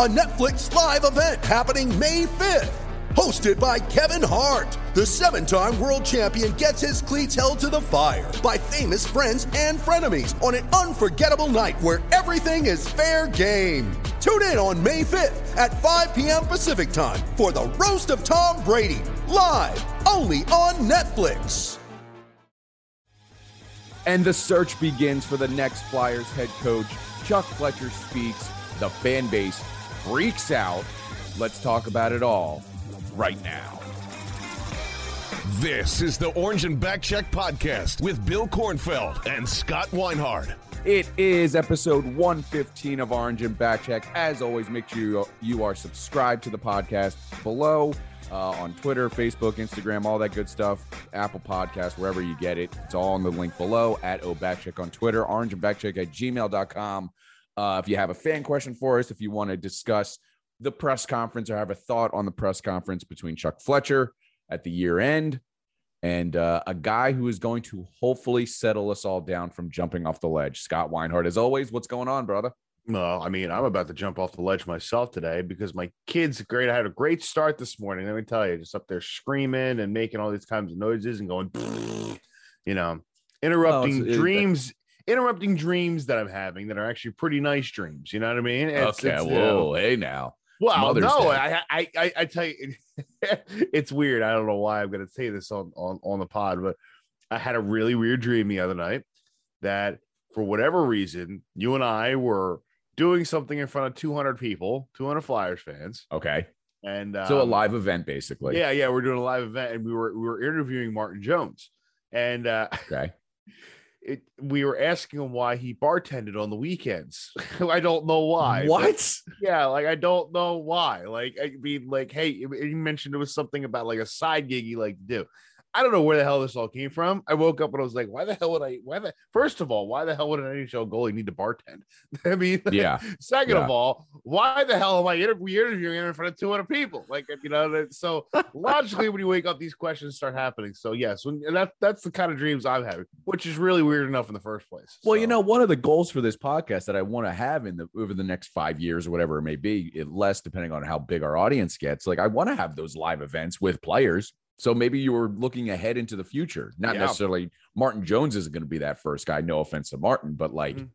a Netflix live event happening May 5th. Hosted by Kevin Hart, the seven time world champion gets his cleats held to the fire by famous friends and frenemies on an unforgettable night where everything is fair game. Tune in on May 5th at 5 p.m. Pacific time for the Roast of Tom Brady, live only on Netflix. And the search begins for the next Flyers head coach. Chuck Fletcher speaks. The fan base freaks out. Let's talk about it all right now. This is the Orange and Backcheck podcast with Bill Kornfeld and Scott Weinhardt. It is episode 115 of Orange and Backcheck. As always, make sure you, you are subscribed to the podcast below uh, on Twitter, Facebook, Instagram, all that good stuff. Apple Podcast, wherever you get it. It's all in the link below at Obackcheck on Twitter, orange and backcheck at gmail.com. Uh, if you have a fan question for us, if you want to discuss the press conference or have a thought on the press conference between Chuck Fletcher at the year end and uh, a guy who is going to hopefully settle us all down from jumping off the ledge. Scott Weinhardt, as always, what's going on, brother? No, I mean, I'm about to jump off the ledge myself today because my kids great. I had a great start this morning. Let me tell you, just up there screaming and making all these kinds of noises and going, you know, interrupting it's- it- dreams, interrupting dreams that I'm having that are actually pretty nice dreams. You know what I mean? It's- okay, it's, whoa, hey now. well, Mother's no, I, I, I, I tell you, it's weird. I don't know why I'm going to say this on, on, on the pod, but I had a really weird dream the other night that for whatever reason, you and I were doing something in front of 200 people, 200 Flyers fans. Okay. And um, So a live event, basically. yeah, yeah, we're doing a live event and we were, we were interviewing Martin Jones and, uh, Okay. it, we were asking him why he bartended on the weekends. I don't know why. but- What? yeah, like I don't know why. Like I mean, like, hey, you mentioned it was something about like a side gig you like to do. I don't know where the hell this all came from. I woke up and I was like, why the hell would I? Why the first of all, why the hell would an NHL goalie need to bartend? I mean, Yeah. Second Yeah. of all, why the hell am I inter- interviewing in front of 200 people? Like, you know, so logically, when you wake up, these questions start happening. So yes, when and that that's the kind of dreams I'm having, which is really weird enough in the first place. Well, So- you know, one of the goals for this podcast that I want to have in the over the next five years or whatever it may be, it less depending on how big our audience gets. Like, I want to have those live events with players. So maybe you were looking ahead into the future. Not Yeah. necessarily Martin Jones isn't going to be that first guy. No offense to Martin, but like, Mhm.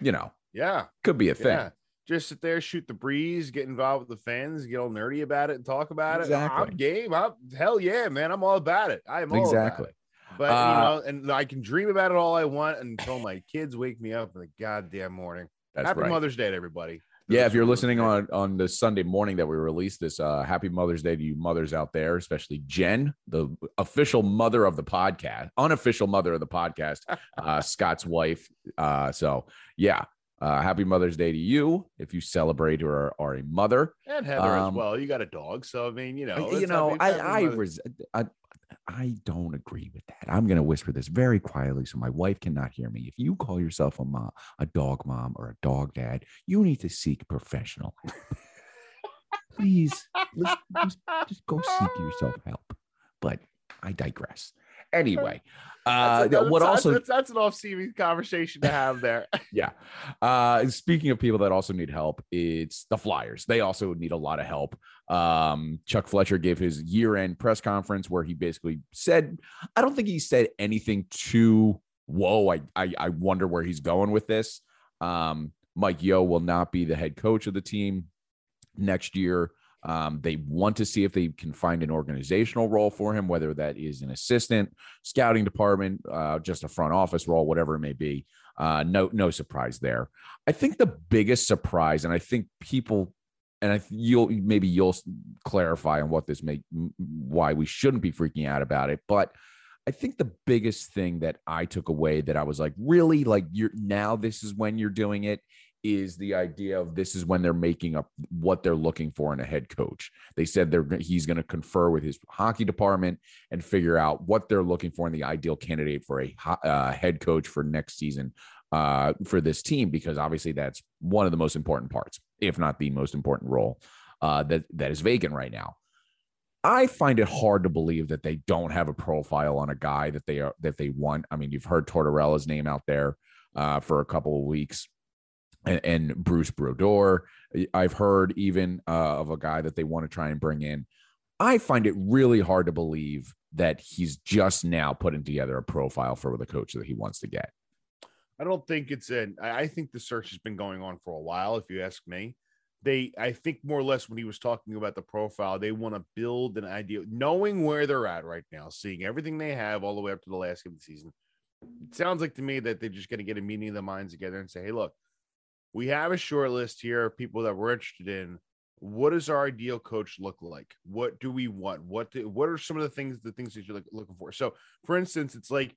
you know, yeah, could be a thing. Yeah. Just sit there, shoot the breeze, get involved with the fans, get all nerdy about it and talk about Exactly. it. I'm game. I'm hell yeah, man. I'm all about it. I am all about Exactly. But Uh, you know, and I can dream about it all I want until my kids wake me up in the goddamn morning. That's Happy right. Mother's Day to everybody. Yeah, if you're listening on on the Sunday morning that we released this, uh, happy Mother's Day to you mothers out there, especially Jen, the official mother of the podcast, unofficial mother of the podcast, uh, Scott's wife. Uh, so yeah, uh, happy Mother's Day to you if you celebrate or are a mother. and Heather as Um, well. You got a dog, so I mean, you know, you know, I I, res- I I don't agree with that. I'm going to whisper this very quietly so my wife cannot hear me. If you call yourself a mom, a dog mom, or a dog dad, you need to seek professional help. Please, just, just go seek yourself help. But I digress. Anyway, uh, That's what also that's, that's an off-season conversation to have there. yeah. Uh, speaking of people that also need help, it's the Flyers. They also need a lot of help. Um, Chuck Fletcher gave his year end press conference where he basically said, I don't think he said anything too, whoa, I, I, I wonder where he's going with this. Um, Mike Yeo will not be the head coach of the team next year. Um, they want to see if they can find an organizational role for him, whether that is an assistant, scouting department, uh, just a front office role, whatever it may be. Uh, no, no surprise there. I think the biggest surprise, and I think people, and I you'll maybe you'll clarify on what this may, why we shouldn't be freaking out about it, but I think the biggest thing that I took away that I was like, really, like you're now this is when you're doing it is the idea of this is when they're making up what they're looking for in a head coach. They said they're he's going to confer with his hockey department and figure out what they're looking for in the ideal candidate for a uh, head coach for next season uh, for this team because obviously that's one of the most important parts, if not the most important role uh, that that is vacant right now. I find it hard to believe that they don't have a profile on a guy that they are that they want. I mean, you've heard Tortorella's name out there uh, for a couple of weeks, and, and Bruce Boudreau. I've heard even uh, of a guy that they want to try and bring in. I find it really hard to believe that he's just now putting together a profile for the coach that he wants to get. I don't think it's an. I think the search has been going on for a while. If you ask me, they i think more or less when he was talking about the profile they want to build an idea knowing where they're at right now seeing everything they have all the way up to the last game of the season. It sounds like to me that they're just going to get a meeting of the minds together and say hey look we have a short list here of people that we're interested in. What does our ideal coach look like? What do we want? What do, what are some of the things the things that you're looking for? So for instance it's like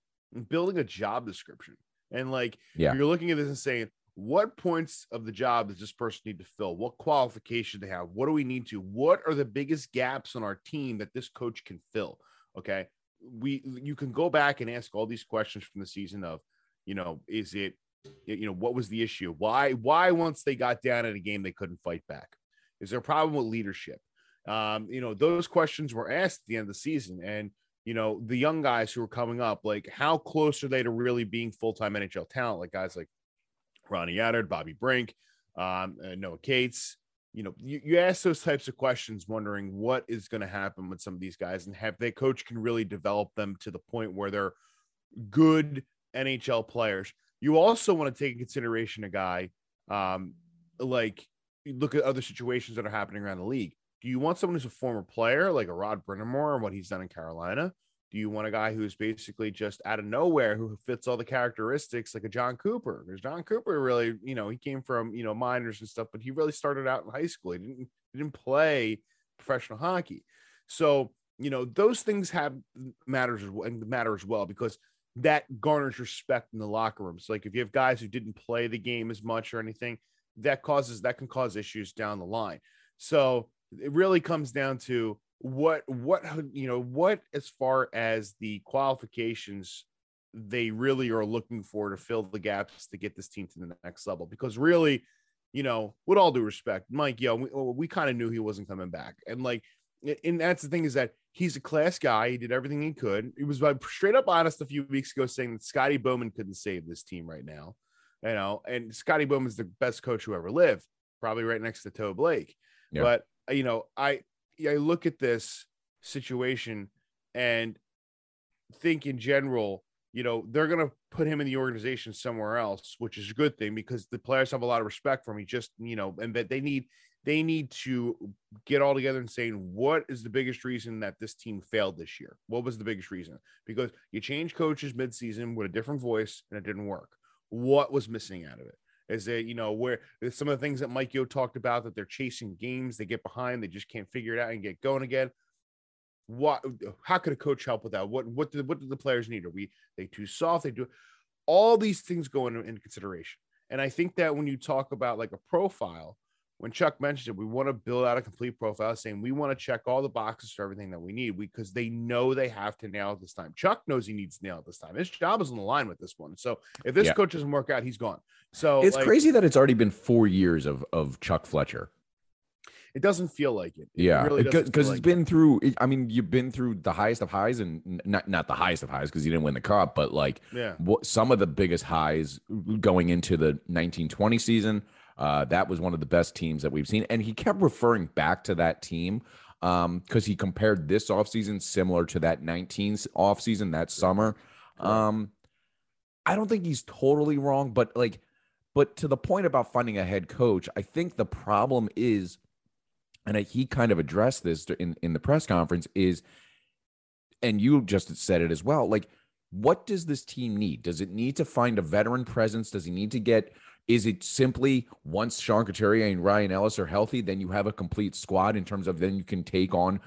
building a job description and like yeah. you're looking at this and saying what points of the job does this person need to fill? What qualification they have? What do we need to? What are the biggest gaps on our team that this coach can fill? Okay. We you can go back and ask all these questions from the season of, you know, is it you know, what was the issue? Why, why once they got down in a game, they couldn't fight back? Is there a problem with leadership? Um, you know, those questions were asked at the end of the season. And, you know, the young guys who are coming up, like how close are they to really being full-time NHL talent? Like guys like Ronnie Attard, Bobby Brink, um, uh, Noah Cates. You know, you, you ask those types of questions, wondering what is going to happen with some of these guys, and have their coach can really develop them to the point where they're good NHL players. You also want to take in consideration a guy um, like look at other situations that are happening around the league. Do you want someone who's a former player like a Rod Brind'Amour and what he's done in Carolina? Do you want a guy who's basically just out of nowhere who fits all the characteristics like a Jon Cooper? Because Jon Cooper really, you know, he came from you know minors and stuff, but he really started out in high school. He didn't he didn't play professional hockey, so you know those things have matters and matter as well because that garners respect in the locker rooms. So like if you have guys who didn't play the game as much or anything, that causes that can cause issues down the line. So it really comes down to what what you know what as far as the qualifications they really are looking for to fill the gaps to get this team to the next level. Because really you know with all due respect mike yeo we, oh, we kind of knew he wasn't coming back. And like and that's the thing is that he's a class guy. He did everything he could. He was uh, straight up honest a few weeks ago saying that scotty bowman couldn't save this team right now you know and scotty bowman's the best coach who ever lived probably right next to toe blake yeah. but you know i I look at this situation and think in general, you know, they're going to put him in the organization somewhere else, which is a good thing because the players have a lot of respect for him. He just, you know, and that they need they need to get all together and saying what is the biggest reason that this team failed this year? What was the biggest reason? Because you change coaches midseason with a different voice and it didn't work. What was missing out of it? Is that you know where some of the things that Mike Yeo talked about that they're chasing games, they get behind, they just can't figure it out and get going again. What? How could a coach help with that? What? What do what do the players need? Are we they too soft? They do all these things go into, into consideration. And I think that when you talk about like a profile, when Chuck mentioned it, we want to build out a complete profile saying we want to check all the boxes for everything that we need because they know they have to nail it this time. Chuck knows he needs to nail it this time. His job is on the line with this one. So if this yeah. coach doesn't work out, he's gone. So it's like, crazy that it's already been four years of of Chuck Fletcher. It doesn't feel like it. it yeah, because really it's like been it. through. I mean, you've been through the highest of highs, and not not the highest of highs because you didn't win the cup, but like yeah, what, some of the biggest highs going into the 1920 season uh, that was one of the best teams that we've seen. And he kept referring back to that team because um, he compared this offseason similar to that 19 offseason that summer. Um, I don't think he's totally wrong, but like, but to the point about finding a head coach, I think the problem is, and he kind of addressed this in, in the press conference, is, and you just said it as well, like, what does this team need? Does it need to find a veteran presence? Does he need to get Is it simply once Sean Couturier and Ryan Ellis are healthy, then you have a complete squad in terms of then you can take on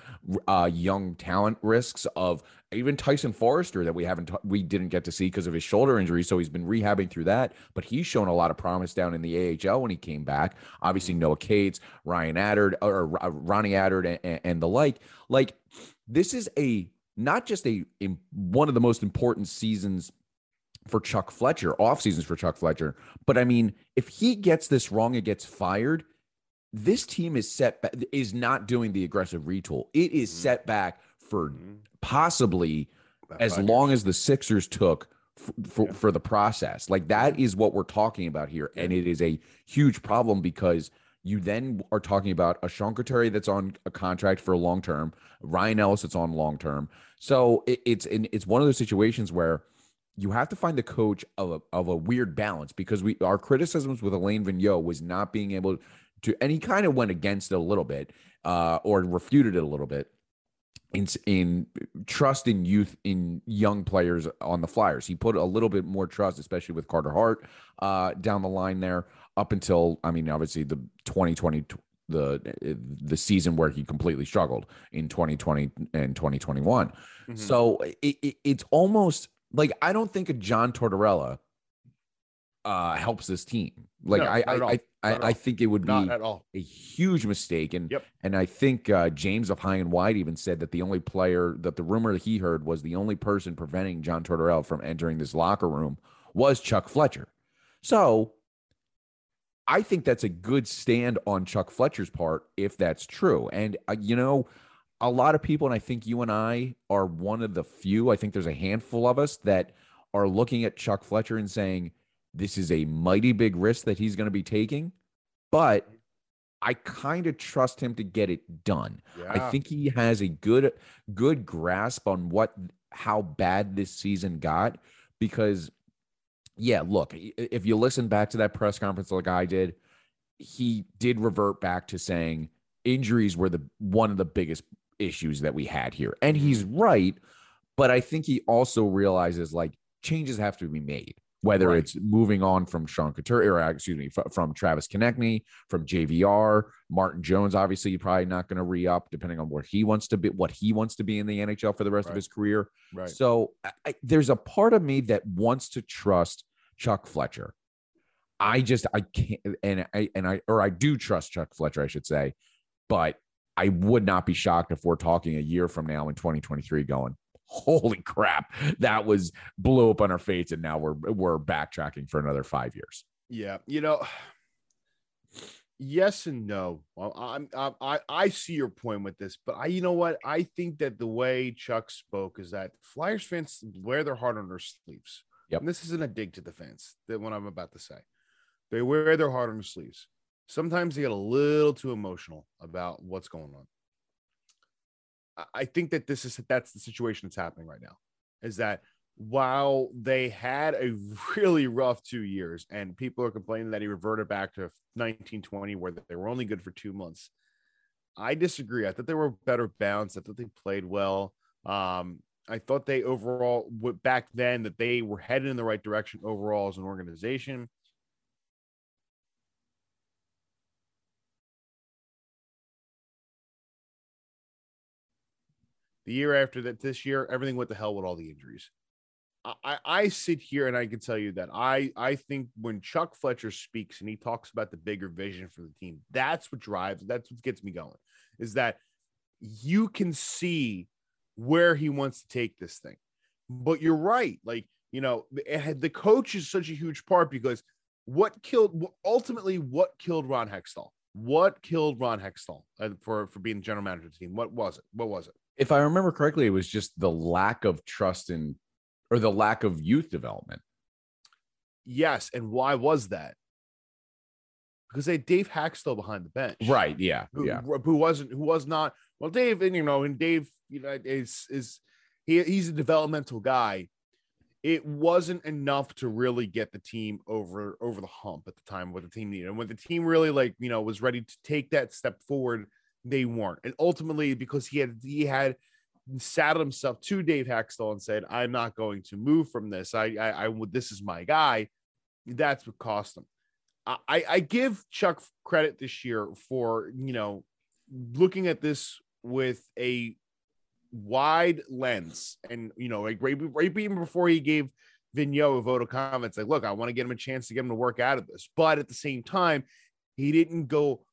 uh, young talent risks of even Tyson Foerster that we haven't we didn't get to see because of his shoulder injury. So he's been rehabbing through that, but he's shown a lot of promise down in the AHL when he came back. Obviously Noah Cates, Ryan Attard, or uh, Ronnie Attard, and, and the like. Like this is a not just a, a one of the most important seasons for Chuck Fletcher, off seasons for Chuck Fletcher. But I mean, if he gets this wrong and gets fired, this team is set back, is not doing the aggressive retool. It is mm-hmm. set back for mm-hmm. possibly as long as the Sixers took for, for, yeah. for, the process. Like that is what we're talking about here. And it is a huge problem because you then are talking about a Sean Couturier that's on a contract for a long term, Ryan Ellis that's on long term. So it, it's in, it's one of those situations where you have to find the coach of a, of a weird balance because we our criticisms with Alain Vigneault was not being able to, and he kind of went against it a little bit uh, or refuted it a little bit in in trust in youth in young players on the Flyers. He put a little bit more trust, especially with Carter Hart uh, down the line there, up until I mean, obviously the 2020 the the season where he completely struggled in 2020 and 2021. Mm-hmm. So it, it, it's almost like I don't think a John Tortorella uh helps this team. Like no, I I I, I, I, think it would not be at all. a huge mistake. And yep. and I think uh, James of High and Wide even said that the only player that the rumor he heard was the only person preventing John Tortorella from entering this locker room was Chuck Fletcher. So I think that's a good stand on Chuck Fletcher's part if that's true. And uh, you know, a lot of people, and I think you and I are one of the few, I think there's a handful of us that are looking at Chuck Fletcher and saying, this is a mighty big risk that he's going to be taking, but I kind of trust him to get it done. Yeah. I think he has a good good grasp on what how bad this season got because yeah, look, if you listen back to that press conference like I did, he did revert back to saying injuries were the one of the biggest issues that we had here. And he's right, but I think he also realizes like changes have to be made, whether right. it's moving on from Sean Couturier, or uh, excuse me, from Travis Konecny, from JVR, Martin Jones. Obviously, you're probably not going to re up depending on where he wants to be, what he wants to be in the NHL for the rest right. of his career. Right. So I, there's a part of me that wants to trust Chuck Fletcher. I just I can't, and I and I or I do trust Chuck Fletcher, I should say, but I would not be shocked if we're talking a year from now in 2023 going, holy crap, that was blew up on our face. And now we're we're backtracking for another five years. Yeah. You know, yes and no. Well, I'm, I'm, i I see your point with this, but I, you know what? I think that the way Chuck spoke is that Flyers fans wear their heart on their sleeves. Yep. And this isn't a dig to the fans that what I'm about to say. They wear their heart on their sleeves sometimes they get a little too emotional about what's going on. I think that this is that's the situation that's happening right now. Is that while they had a really rough two years, and people are complaining that he reverted back to 1920, where they were only good for two months. I disagree. I thought they were better balanced. I thought they played well. Um, I thought they overall back then that they were headed in the right direction overall as an organization. The year after that, this year, everything went to hell with all the injuries. I, I sit here and I can tell you that I, I think when Chuck Fletcher speaks and he talks about the bigger vision for the team, that's what drives, that's what gets me going, is that you can see where he wants to take this thing. But you're right. Like, you know, the coach is such a huge part because what killed ultimately what killed Ron Hextall? What killed Ron Hextall uh, for, for being the general manager of the team? What was it? What was it? If I remember correctly, it was just the lack of trust in or the lack of youth development. Yes. And why was that? Because they had Dave Hakstol behind the bench. Right. Yeah. Who, yeah. Who wasn't, who was not, well, Dave, and you know, and Dave, you know, is, is, he, he's a developmental guy. It wasn't enough to really get the team over over the hump at the time what the team needed. And when the team really like, you know, was ready to take that step forward, they weren't. And ultimately, because he had he had saddled himself to Dave Hakstol and said, "I'm not going to move from this. I, I, I this is my guy." That's what cost him. I, I give Chuck credit this year for you know looking at this with a wide lens, and you know, like right, right even before he gave Vigneault a vote of confidence, like, look, I want to get him a chance to get him to work out of this, but at the same time, he didn't go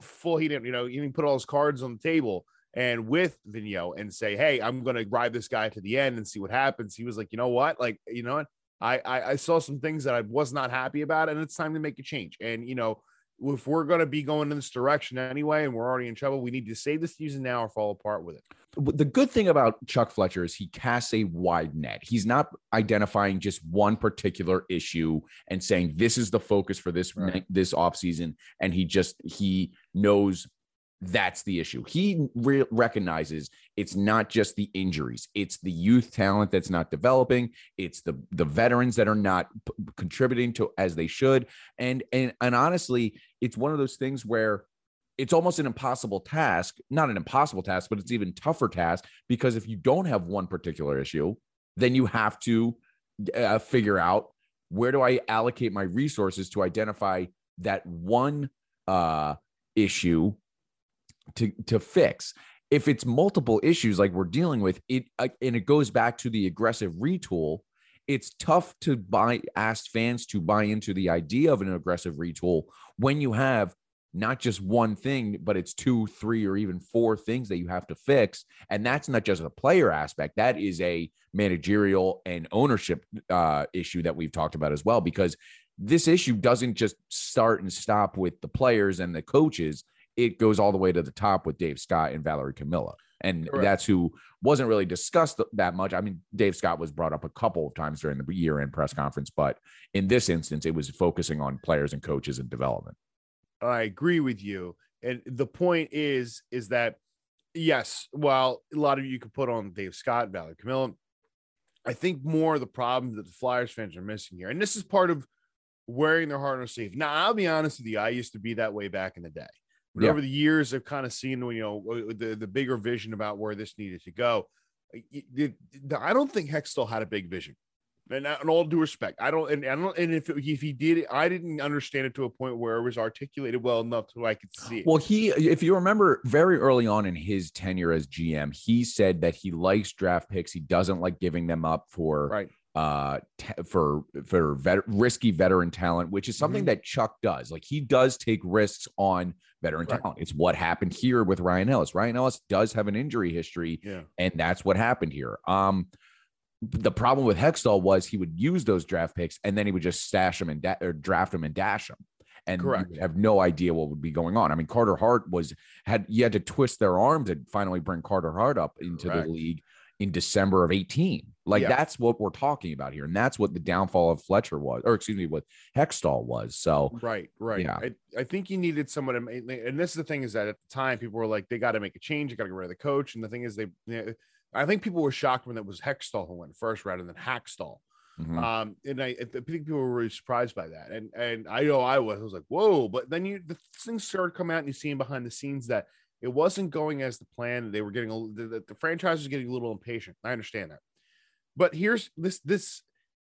full. He didn't, you know, he didn't put all his cards on the table. And with Vigneault and say, hey, I'm to ride this guy to the end and see what happens. He was like, you know what, like, you know what, I, I I saw some things that I was not happy about, and it's time to make a change. And you know, if we're going to be going in this direction anyway, and we're already in trouble, we need to save the season now or fall apart with it. The good thing about Chuck Fletcher is he casts a wide net. He's not identifying just one particular issue and saying this is the focus for this Right. this offseason and he just he knows that's the issue. He re- recognizes it's not just the injuries; it's the youth talent that's not developing. It's the the veterans that are not p- contributing to as they should. And and and honestly, it's one of those things where it's almost an impossible task. Not an impossible task, but it's even tougher task because if you don't have one particular issue, then you have to uh, figure out where do I allocate my resources to identify that one uh, issue to to fix. If it's multiple issues like we're dealing with, it uh, and it goes back to the aggressive retool. It's tough to buy ask fans to buy into the idea of an aggressive retool when you have not just one thing, but it's two, three, or even four things that you have to fix. And that's not just a player aspect, that is a managerial and ownership uh, issue that we've talked about as well, because this issue doesn't just start and stop with the players and the coaches. It goes all the way to the top with Dave Scott and Valerie Camillo. And Correct. that's who wasn't really discussed that much. I mean, Dave Scott was brought up a couple of times during the year end press conference, but in this instance, it was focusing on players and coaches and development. I agree with you. And the point is, is that yes, while a lot of you could put on Dave Scott, Valerie Camillo, I think more of the problem that the Flyers fans are missing here, and this is part of wearing their heart on their sleeve. Now, I'll be honest with you, I used to be that way back in the day. Yeah. over the years, I've kind of seen, you know, the, the bigger vision about where this needed to go. Y- y- the- I don't think Hextall had a big vision. And uh, in all due respect, I don't, and I don't, and if if he did, I didn't understand it to a point where it was articulated well enough so I could see it. Well, he, if you remember, very early on in his tenure as GM, he said that he likes draft picks. He doesn't like giving them up for right, uh t- for for vet- risky veteran talent, which is something that Chuck does. Like he does take risks on veteran Right. talent. It's what happened here with Ryan Ellis. Ryan Ellis does have an injury history, yeah, and that's what happened here. Um, the problem with Hextall was he would use those draft picks and then he would just stash them and da- or draft them and dash them. And Correct. have no idea what would be going on. I mean, Carter Hart was had you had to twist their arm to finally bring Carter Hart up into Correct. the league in December of 18. Like Yeah. that's what we're talking about here. And that's what the downfall of Fletcher was, or excuse me, what Hextall was. So right, right. Yeah. I, I think you needed someone to make, and this is the thing is that at the time people were like, they got to make a change, they got to get rid of the coach. And the thing is, they, I think people were shocked when it was Hextall who went first rather than Hakstol. mhm. Um, and I, I think people were really surprised by that. And and I know I was, I was like, whoa. But then you the things started coming out and you see behind the scenes that it wasn't going as the plan. They were getting a, the, the, franchise was getting a little impatient. I understand that. But here's this this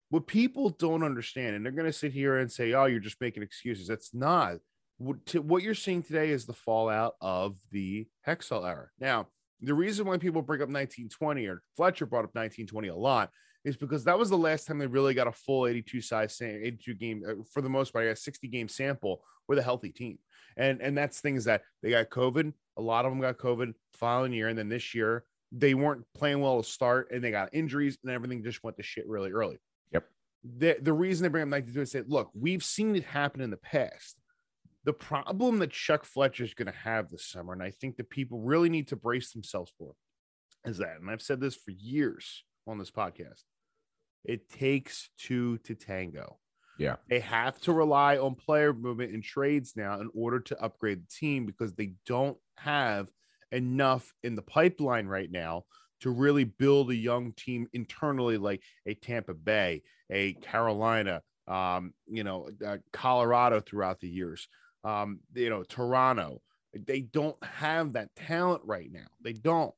what people don't understand, and they're gonna sit here and say, Oh, you're just making excuses. That's not what to, what you're seeing today is the fallout of the Hextall era. Now, the reason why people bring up 1920 or Fletcher brought up 1920 a lot is because that was the last time they really got a full 82 size 82 game uh, for the most part, a 60 game sample with a healthy team. And and that's things that they got COVID. A lot of them got COVID following year, and then this year they weren't playing well to start, and they got injuries, and everything just went to shit really early. Yep. The the reason they bring up 92 is say, look, we've seen it happen in the past. The problem that Chuck Fletcher is going to have this summer, and I think that people really need to brace themselves for, is that, and I've said this for years on this podcast, it takes two to tango. Yeah. They have to rely on player movement and trades now in order to upgrade the team because they don't have enough in the pipeline right now to really build a young team internally like a Tampa Bay, a Carolina, um, you know, uh, Colorado throughout the years, um, you know, Toronto. They don't have that talent right now. They don't.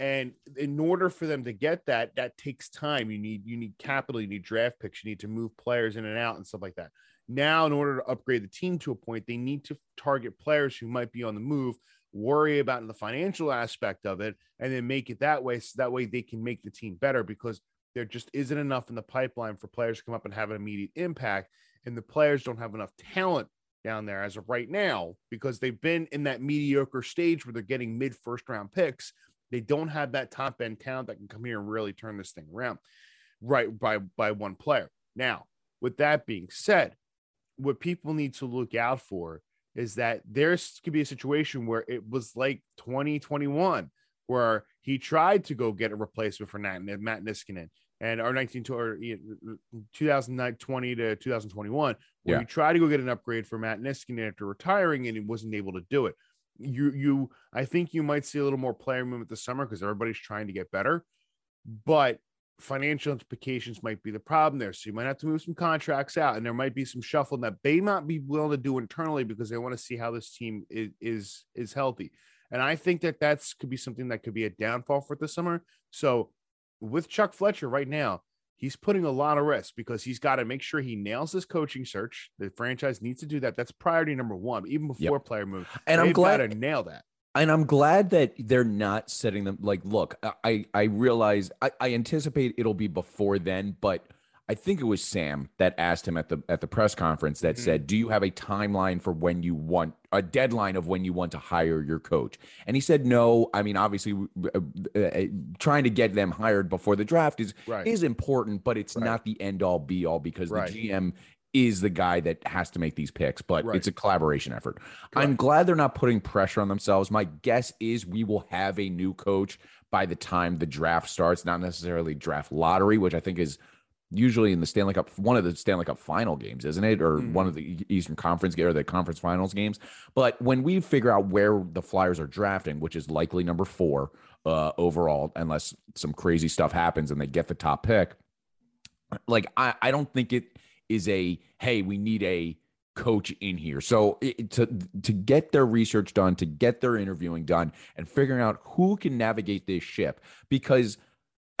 And in order for them to get that, that takes time. You need you need capital, you need draft picks, you need to move players in and out and stuff like that. Now, in order to upgrade the team to a point, they need to target players who might be on the move, worry about the financial aspect of it, and then make it that way. So that way they can make the team better because there just isn't enough in the pipeline for players to come up and have an immediate impact. And the players don't have enough talent down there as of right now because they've been in that mediocre stage where they're getting mid first round picks. They don't have that top end talent that can come here and really turn this thing around right by by one player. Now, with that being said, what people need to look out for is that there's could be a situation where it was like 2021 where he tried to go get a replacement for Matt, Matt Niskanen and our 19 or 2020 to 2021 where Yeah. he tried to go get an upgrade for Matt Niskanen after retiring and he wasn't able to do it. You you I think you might see a little more player movement this summer because everybody's trying to get better, but financial implications might be the problem there. So you might have to move some contracts out, and there might be some shuffling that they might be willing to do internally because they want to see how this team is is, is healthy. And I think that that's could be something that could be a downfall for this summer. So with Chuck Fletcher right now, he's putting a lot of risk because he's got to make sure he nails this coaching search. The franchise needs to do that. That's priority number one, even before player move. And I'm glad- gotta nail that. and I'm glad that they're not setting them like look, I I realize I, I anticipate it'll be before then, but I think it was Sam that asked him at the at the press conference that Mhm. said, "Do you have a timeline for when you want a deadline of when you want to hire your coach?" And he said, "No. I mean, obviously, uh, uh, trying to get them hired before the draft is Right. is important, but it's Right. not the end all be all because Right. the GM is the guy that has to make these picks, but Right. it's a collaboration effort. I'm glad they're not putting pressure on themselves. My guess is we will have a new coach by the time the draft starts, not necessarily draft lottery, which I think is usually in the Stanley Cup, one of the Stanley Cup final games, isn't it? Or one of the Eastern Conference or the conference finals games. But when we figure out where the Flyers are drafting, which is likely number four uh, overall, unless some crazy stuff happens and they get the top pick, like I, I don't think it is a hey we need a coach in here so it, to to get their research done to get their interviewing done and figuring out who can navigate this ship because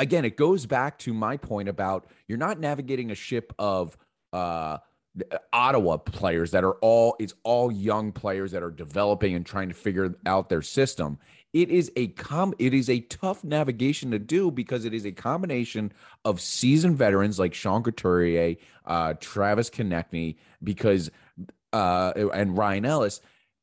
again it goes back to my point about you're not navigating a ship of uh Ottawa players that are all it's all young players that are developing and trying to figure out their system. It is a com it is a tough navigation to do because it is a combination of seasoned veterans like Sean Couturier, uh, Travis Konecny, because uh, and Ryan Ellis,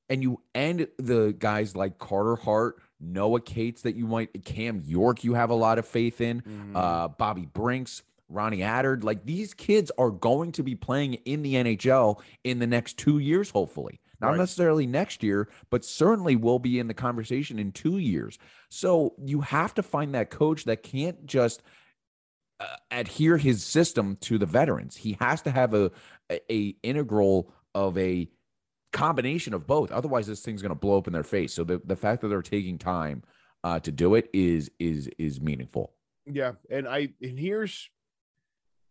and you and the guys like Carter Hart, Noah Cates that you might Cam York you have a lot of faith in, uh, Bobby Brinks, Ronnie Attard, like these kids are going to be playing in the NHL in the next two years, hopefully. Not Right. necessarily next year, but certainly will be in the conversation in two years. So you have to find that coach that can't just uh, adhere his system to the veterans. He has to have a, a, a integral of a combination of both. Otherwise, this thing's going to blow up in their face. So the, the fact that they're taking time uh, to do it is is is meaningful. Yeah, and I and here's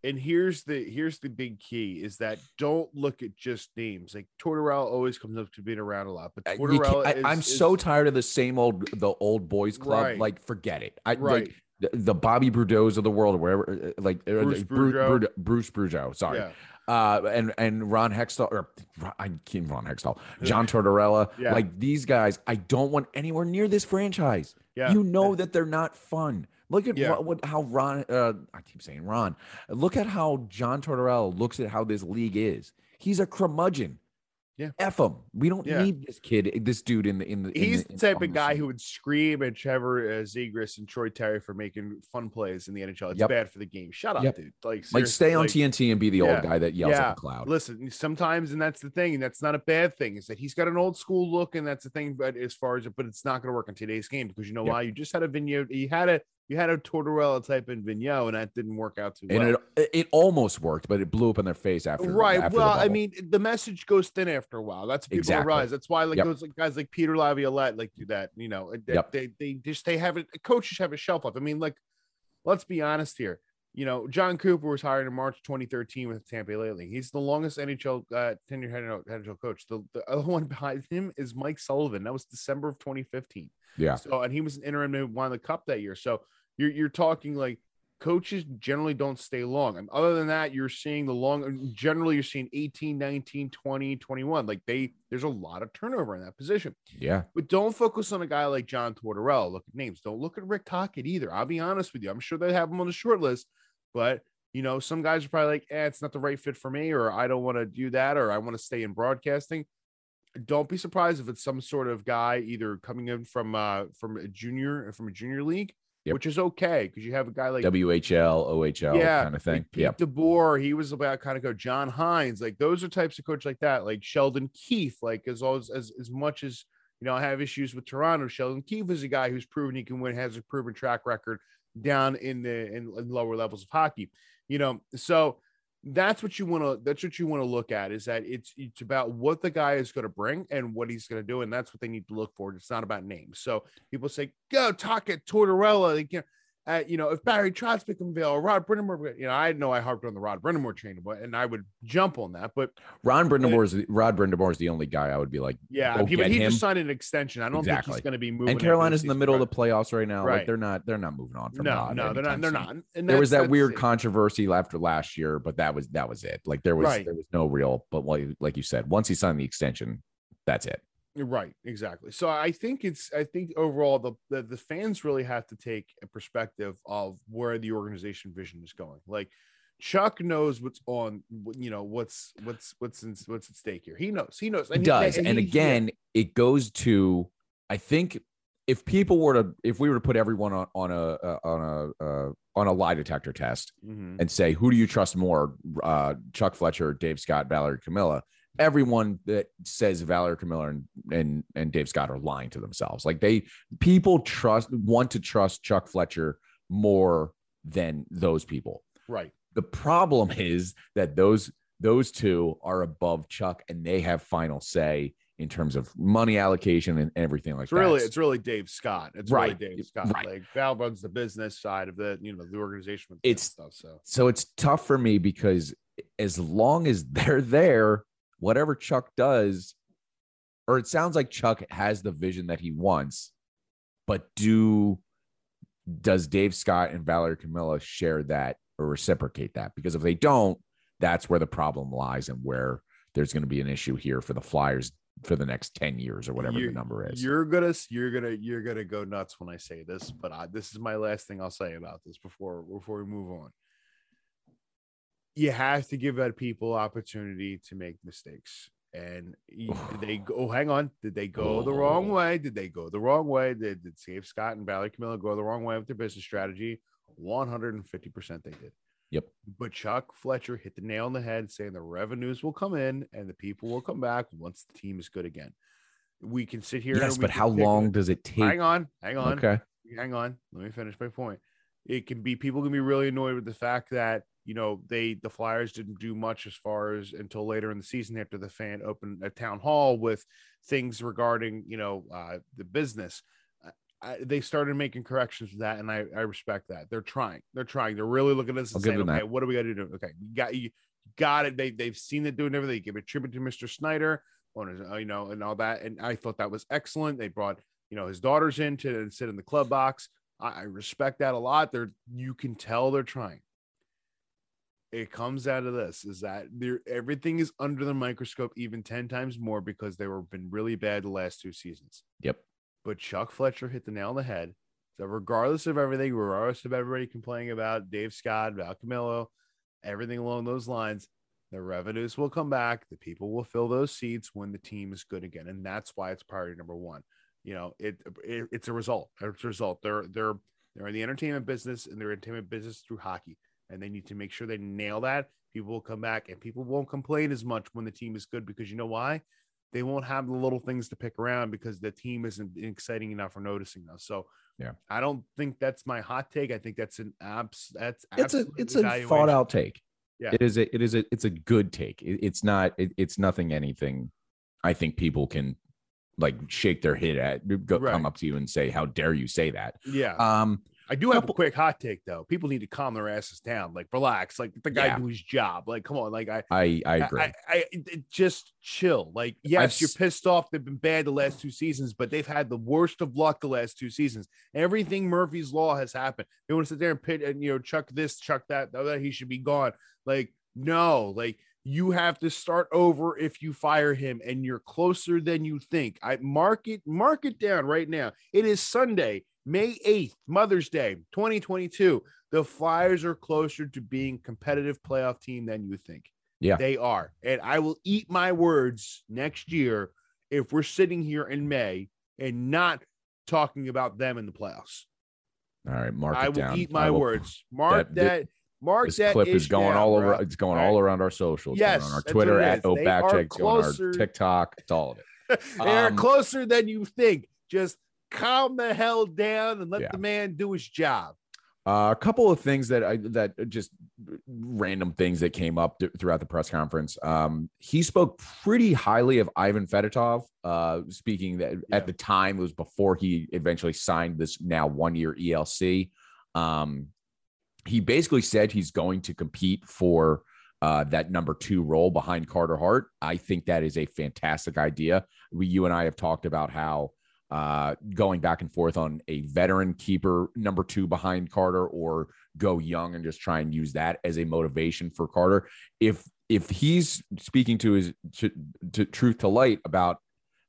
and here's the here's the big key is that don't look at just names. Like Tortorella always comes up to being around a lot, but Uh, you can't- I, am is- so is- tired of the same old the old boys club. Right. Like, forget it. I Right. like the, the Bobby Brudeau's of the world, or wherever, uh, like uh, Bruce Bru- Boudreau. Bru- Bruce Brudeau. Sorry. Yeah. Uh, and and Ron Hextall or I can't Ron Hextall, John Tortorella, Yeah. like these guys, I don't want anywhere near this franchise. Yeah. You know that they're not fun. Look at Yeah. what, what how Ron uh, I keep saying Ron. Look at how John Tortorella looks at how this league is. He's a curmudgeon. Yeah. F him. We don't Yeah. need this kid, this dude in the in the. in He's the- in- type of guy scene. who would scream at Trevor uh, Zegras and Troy Terry for making fun plays in the NHL. It's Yep. bad for the game. Shut up, Yep. dude. Like, like stay on like- TNT and be the Yeah. old guy that yells Yeah. at the cloud. Listen, sometimes, and that's the thing, and that's not a bad thing, is that he's got an old school look, and that's the thing. But as far as it, but it's not going to work in today's game because you know Yep. why? You just had a Vigneault, you had a you had a Tortorella type in Vigneault, and that didn't work out too well. and it it almost worked, but it blew up in their face after. right. after Well, I mean, the message goes thin after a while. That's people Exactly. realize. That's why like Yep. those guys like Peter Laviolette like do that. You know, they, Yep. they they just they have it. Coaches have a shelf life. I mean, like, let's be honest here. You know, Jon Cooper was hired in March 2013 with Tampa Bay Lightning. He's the longest NHL uh, tenure head NHL coach. The, the other one behind him is Mike Sullivan. That was December of 2015. yeah, So, and he was an interim who won the cup that year. So you're you're talking like coaches generally don't stay long. And other than that, you're seeing the long generally you're seeing 18, 19, 20, 21. Like they there's a lot of turnover in that position. Yeah. But don't focus on a guy like John Tortorella. Look at names. Don't look at Rick Tocchet either. I'll be honest with you. I'm sure they have him on the short list, but you know, some guys are probably like, eh, it's not the right fit for me, or I don't want to do that, or I want to stay in broadcasting. Don't be surprised if it's some sort of guy either coming in from uh from a junior from a junior league, Yep. which is okay because you have a guy like WHL, OHL yeah, kind of thing. Like Yep. DeBoer, he was about kind of go John Hynes. Like those are types of coach like that, like Sheldon Keefe. Like as always, as as much as you know, I have issues with Toronto. Sheldon Keefe is a guy who's proven he can win, has a proven track record down in the in, in lower levels of hockey. You know, so that's what you want to that's what you want to look at is that it's it's about what the guy is going to bring and what he's going to do and that's what they need to look for. It's not about names. So people say go talk at tortorella like, you uh, you know if barry trotz become available or rod brind'amour you know i know i harped on the rod brind'amour train but and i would jump on that but Ron Brind'Amour is Rod Brind'Amour is the only guy I would be like, yeah he, but he him. just signed an extension i don't think Exactly. he's going to be moving and Carolina's in the middle of the playoffs right now. Right. Like they're not they're not moving on from no Rod no they're not they're soon. not and There was that weird it. controversy after last year, but that was that was it. Like there was Right. there was no real, but like you said, once he signed the extension, that's it. Right, exactly. So I think it's I think overall the, the the fans really have to take a perspective of where the organization vision is going. Like Chuck knows what's on, you know what's what's what's in, what's at stake here. He knows. He knows. He he- does. And he- again, it goes to I think if people were to if we were to put everyone on, on a uh, on a uh, on a lie detector test yeah. Mhm. and say who do you trust more, uh, Chuck Fletcher, Dave Scott, Valerie Camillo, everyone that says Valerie Camillo and, and and Dave Scott are lying to themselves. Like they people trust want to trust Chuck Fletcher more than those people. right. The problem is that those those two are above Chuck and they have final say in terms of money allocation and everything like It's that. really it's really Dave Scott. It's Right. really Dave Scott. Right. Like Val runs the business side of the you know the organization. It's- stuff. So so it's tough for me because as long as they're there, whatever Chuck does, or it sounds like Chuck has the vision that he wants, but do does Dave Scott and Valerie Camillo share that or reciprocate that? Because if they don't, that's where the problem lies and where there's going to be an issue here for the Flyers for the next 10 years or whatever You- the number is. You're gonna you're gonna you're gonna go nuts when I say this, but I, this is my last thing I'll say about this before before we move on. You have to give that people opportunity to make mistakes. And did they go? Oh, hang on. Did they go the wrong Oh. way? Did they go the wrong way? Did, did Dave Scott and Valley Camillo go the wrong way with their business strategy? 150% they did. Yep. But Chuck Fletcher hit the nail on the head saying the revenues will come in and the people will come back once the team is good again. We can sit here. yes, and but how long does it take? Hang on, hang on, Okay. hang on. Let me finish my point. It can be people can be really annoyed with the fact that you know they the Flyers didn't do much as far as until later in the season after the fan opened a town hall with things regarding you know uh, the business. I- I, they started making corrections to that, and I, I respect that. They're trying. They're trying. They're really looking at this and saying, "Okay, that. what do we got to do?" Okay, you got you got it. They they've seen it doing everything. They give a tribute to Mr. Snyder, on his, uh, you know, and all that. And I thought that was excellent. They brought you know his daughters in to sit in the club box. I, I respect that a lot. They're you can tell they're trying. It comes out of this is that they're everything is under the microscope even 10 times more because they were been really bad the last two seasons. Yep. But Chuck Fletcher hit the nail on the head. So regardless of everything, regardless of everybody complaining about Dave Scott, Val Camillo, everything along those lines, the revenues will come back. The people will fill those seats when the team is good again, and that's why it's priority number one. You know, it, it it's a result. It's a result. They're they're they're in the entertainment business, and they're entertainment business through hockey, and they need to make sure they nail that. People will come back, and people won't complain as much when the team is good because you know why? They won't have the little things to pick around because the team isn't exciting enough for noticing those. So Yeah. I don't think that's my hot take. I think that's an abs. That's It's a it's a thought out take. Yeah. It is a it is a it's a good take. It- it's not it, it's nothing anything I think people can like shake their head at go Right. come up to you and say how dare you say that. Yeah. Um I do have a quick hot take though. People need to calm their asses down, like relax, like the guy Yeah. do his job. Like, come on, like I, I I agree. I, I, it- it- just chill. Like, yes, you're s- pissed off. They've been bad the last two seasons, but they've had the worst of luck the last two seasons. Everything Murphy's law has happened. They want to sit there and pit and you know chuck this, chuck that. That he should be gone. Like, no, like you have to start over if you fire him, and you're closer than you think. I mark it, mark it down right now. It is Sunday, May 8th, Mother's Day, 2022. The Flyers are closer to being competitive playoff team than you think. Yeah. They are. And I will eat my words next year if we're sitting here in May and not talking about them in the playoffs. All right, mark I will down. eat my will- words. Mark that- that. mark This that. clip is going down, all over. bro. It's going All around our socials. Yes, on our Twitter at. They are Obackcheck, on our TikTok. It's all of it. They're Um, closer than you think. Just calm the hell down and let Yeah. the man do his job. Uh, a couple of things that I that just random things that came up th- throughout the press conference. Um, he spoke pretty highly of Ivan Fedotov. Uh, speaking that Yeah. at the time it was before he eventually signed this now one year ELC. Um, he basically said he's going to compete for uh, that number two role behind Carter Hart. I think that is a fantastic idea. We, you and I have talked about how uh, going back and forth on a veteran keeper number two behind Carter or go young and just try and use that as a motivation for Carter. If if he's speaking to his to, to truth to light about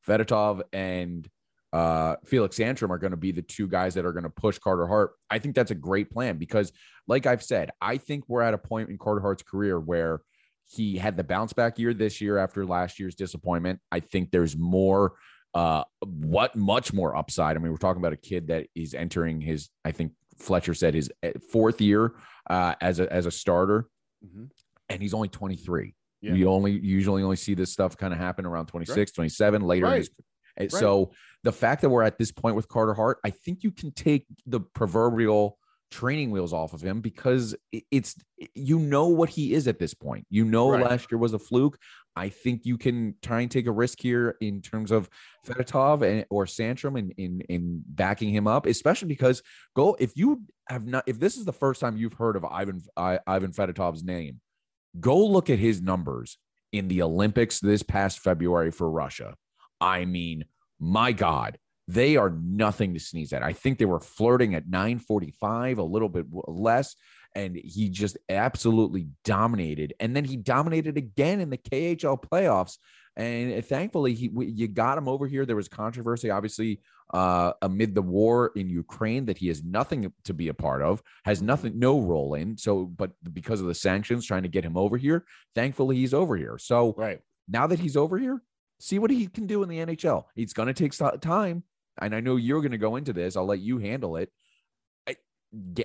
Fedotov and uh, Felix Sandstrom are going to be the two guys that are going to push Carter Hart. I think that's a great plan because, like I've said, I think we're at a point in Carter Hart's career where he had the bounce back year this year after last year's disappointment. I think there's more, uh, what much more upside. I mean, we're talking about a kid that is entering his, I think Fletcher said his eh, fourth year uh, as a as a starter, Mhm. and he's only 23. Yeah. You only usually only see this stuff kind of happen around 26, 27 later. in Right. his- and So the fact that we're at this point with Carter Hart, I think you can take the proverbial training wheels off of him because it's you know what he is at this point. You know Right. last year was a fluke. I think you can try and take a risk here in terms of Fedotov and or Sandstrom in in in backing him up, especially because go if you have not if this is the first time you've heard of Ivan I, Ivan Fedotov's name, go look at his numbers in the Olympics this past February for Russia. I mean, my God, they are nothing to sneeze at. I think they were flirting at 945, a little bit less. And he just absolutely dominated. And then he dominated again in the KHL playoffs. And thankfully, he we, you got him over here. There was controversy, obviously, uh, amid the war in Ukraine that he has nothing to be a part of, has nothing, no role in. So, but because of the sanctions, trying to get him over here, thankfully he's over here. So Right. now that he's over here, see what he can do in the NHL. It's going to take time. And I know you're going to go into this. I'll let you handle it. I,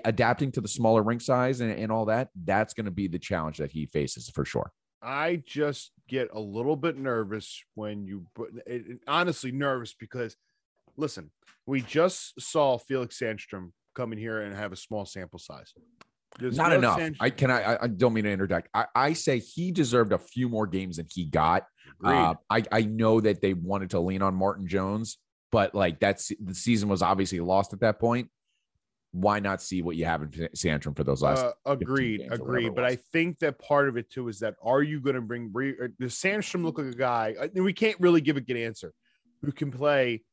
adapting to the smaller rink size and, and all that, that's going to be the challenge that he faces for sure. I just get a little bit nervous when you put it, honestly nervous because listen, we just saw Felix Sandstrom come in here and have a small sample size. Does Not enough. Sandstrom- I can I, I don't mean to interject. I, I say he deserved a few more games than he got. Uh, I, I know that they wanted to lean on Martin Jones, but like that's the season was obviously lost at that point. Why not see what you have in Sandstrom for those last? Uh, agreed, agreed. But. I think that part of it too is that are you going to bring Bree- uh, does Sandstrom look like a guy? We can't really give a good answer who can play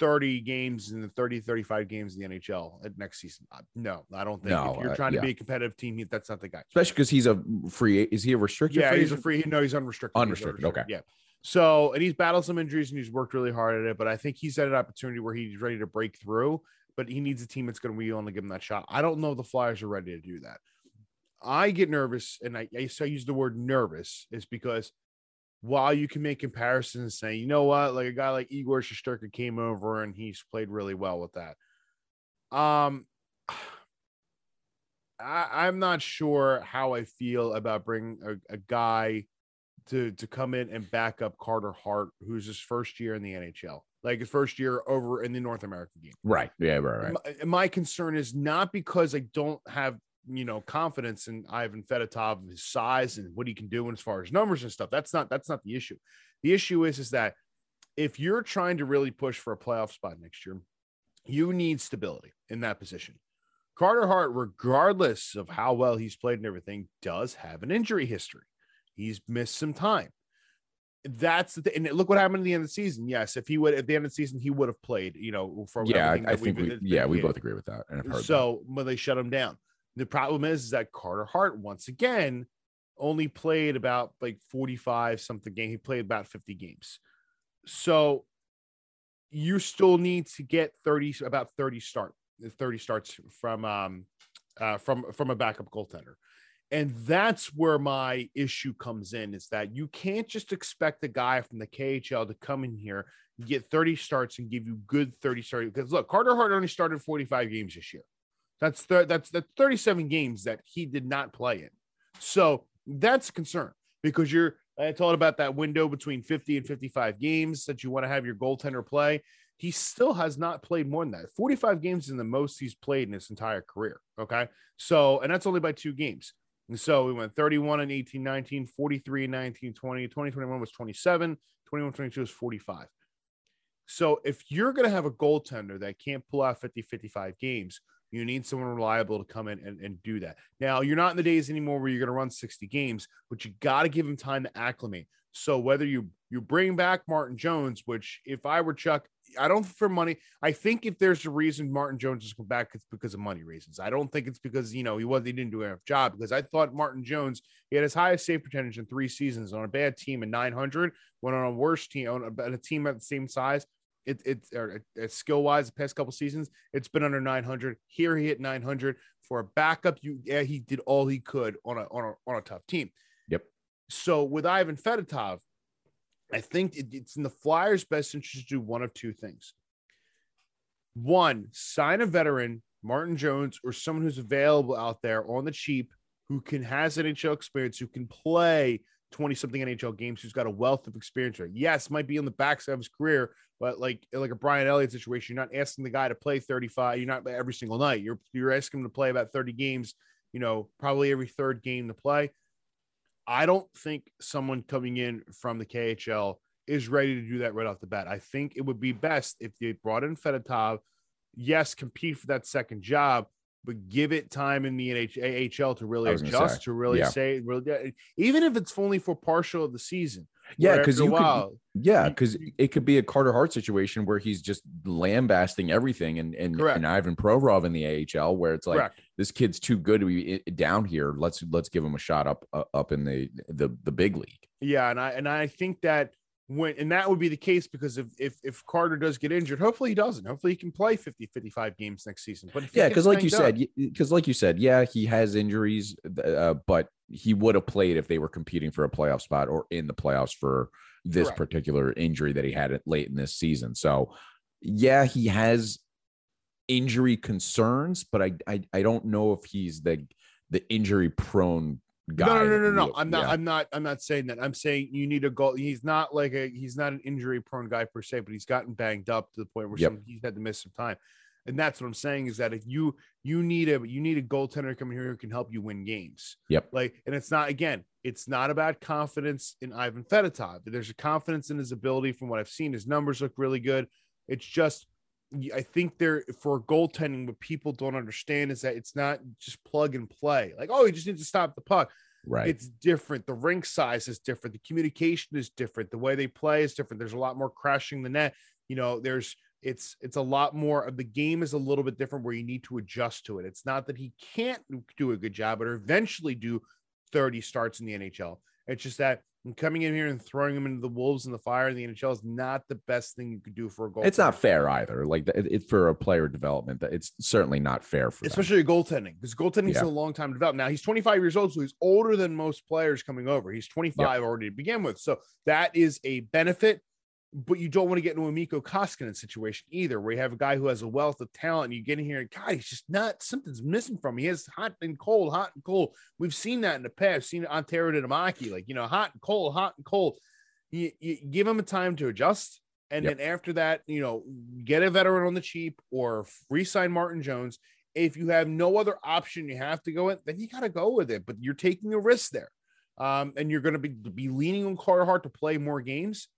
30 games in the 30, 35 games in the NHL at next season. Uh, No, I don't think. No, if you're uh, trying yeah. to be a competitive team, that's not the guy. Especially because he's a free. Is he a restricted? Yeah, free he's a free. No, he's unrestricted. He's Unrestricted, okay. Yeah. So, and he's battled some injuries and he's worked really hard at it. But I think he's at an opportunity where he's ready to break through. But he needs a team that's going to be willing to give him that shot. I don't know if the Flyers are ready to do that. I get nervous, and I, I, so I use the word nervous is because while you can make comparisons and say, you know what, like a guy like Igor Shesterkin came over and he's played really well with that. Um, I, I'm not sure how I feel about bringing a, a guy to to come in and back up Carter Hart, who's his first year in the NHL, like his first year over in the North American game. Right. Yeah. Right. Right. My, my concern is not because I don't have you know confidence in Ivan Fedotov, his size and what he can do as far as numbers and stuff. That's not that's not the issue. The issue is is that if you're trying to really push for a playoff spot next year, you need stability in that position. Carter Hart, regardless of how well he's played and everything, does have an injury history. He's missed some time. That's the thing. And look what happened at the end of the season. Yes, if he would at the end of the season, he would have played, you know, for Yeah, I, I think we've been- yeah we both agree with that. And I've heard that. So when they shut him down, the problem is, is that Carter Hart once again only played about like 45 something game. He played about 50 games. So you still need to get 30 about 30 start 30 starts from um uh from from a backup goaltender. And that's where my issue comes in is that you can't just expect a guy from the KHL to come in here, get 30 starts and give you good 30 starts. Because look, Carter Hart only started 45 games this year. That's th- that's that's 37 games that he did not play in. So that's a concern because you're I told about that window between 50 and 55 games that you want to have your goaltender play. He still has not played more than that. 45 games is the most he's played in his entire career. Okay. So, and that's only by two games. And so we went 31 and 18, 19, 43 and 19, 20, 2021 was 27, 21, 22 was 45. So if you're going to have a goaltender that can't pull out 50, 55 games, you need someone reliable to come in and, and do that. Now, you're not in the days anymore where you're going to run 60 games, but you got to give him time to acclimate. So whether you you bring back Martin Jones, which if I were Chuck, I don't for money. I think if there's a reason Martin Jones has come back, it's because of money reasons. I don't think it's because you know he was he didn't do enough job. Because I thought Martin Jones he had his highest save percentage in three seasons on a bad team in 900, when on a worse team on a, a team at the same size. It, it, or it, skill wise, the past couple seasons, it's been under 900. Here he hit 900 for a backup. You, yeah, he did all he could on a on a on a tough team. Yep. So with Ivan Fedotov, I think it- it's in the Flyers' best interest to do one of two things. One, sign a veteran, Martin Jones, or someone who's available out there on the cheap who can has NHL experience, who can play 20 something NHL games, who's got a wealth of experience. Right? Yes, might be on the backside of his career, but like like a Brian Elliott situation, you're not asking the guy to play 35, you're not every single night. You're you're asking him to play about 30 games, you know, probably every third game to play. I don't think someone coming in from the KHL is ready to do that right off the bat. I think it would be best if they brought in Fedotov, yes, compete for that second job, but give it time in the NH- AHL to really adjust, say, to really yeah. say, really, even if it's only for partial of the season. Yeah, because you could, yeah, because it could be a Carter Hart situation where he's just lambasting everything, and and, Correct. and Ivan Provorov in the AHL, where it's like correct. this kid's too good to be down here. Let's let's give him a shot up uh, up in the the the big league. Yeah, and I and I think that when and that would be the case because if if if Carter does get injured, hopefully he doesn't. Hopefully he can play 50 55 games next season. But Yeah, because like you said, because like you said, yeah, he has injuries, uh, but he would have played if they were competing for a playoff spot or in the playoffs for this Correct. particular injury that he had it late in this season. So, yeah, he has injury concerns, but I I, I don't know if he's the the injury prone guy. No, no, no, no, no. I'm not. yeah. I'm not. I'm not saying that. I'm saying you need a goal. He's not like a. He's not an injury prone guy per se, but he's gotten banged up to the point where Yep. some, he's had to miss some time. And that's what I'm saying is that if you you need a you need a goaltender coming here who can help you win games. Yep. Like, and it's not again. It's not about confidence in Ivan Fedotov. There's a confidence in his ability. From what I've seen, his numbers look really good. It's just I think there for goaltending, what people don't understand is that it's not just plug and play. Like, oh, you just need to stop the puck. right. It's different. The rink size is different. The communication is different. The way they play is different. There's a lot more crashing the net. You know, there's it's it's a lot more of the game is a little bit different where you need to adjust to it. It's not that he can't do a good job, but eventually do 30 starts in the NHL. It's just that coming in here and throwing him into the wolves and the fire in the NHL is not the best thing you could do for a goal. it's not fair either. Like it, it for a player development, that it's certainly not fair for them. especially goaltending because goaltending is Yeah. a long time to develop. Now he's 25 years old, so he's older than most players coming over. He's 25 already to begin with, so that is a benefit. But you don't want to get into a Mikko Koskinen situation either, where you have a guy who has a wealth of talent, and you get in here and God, he's just not something's missing from him. He has hot and cold, hot and cold. We've seen that in the past. We've seen it on Terra Dinamaki, like you know, hot and cold, hot and cold. You, you give him a time to adjust, and Yep. then after that, you know, get a veteran on the cheap or re-sign Martin Jones if you have no other option, you have to go in, then you got to go with it. But you're taking a risk there. Um, and you're going to be, be leaning on Carter Hart to play more games.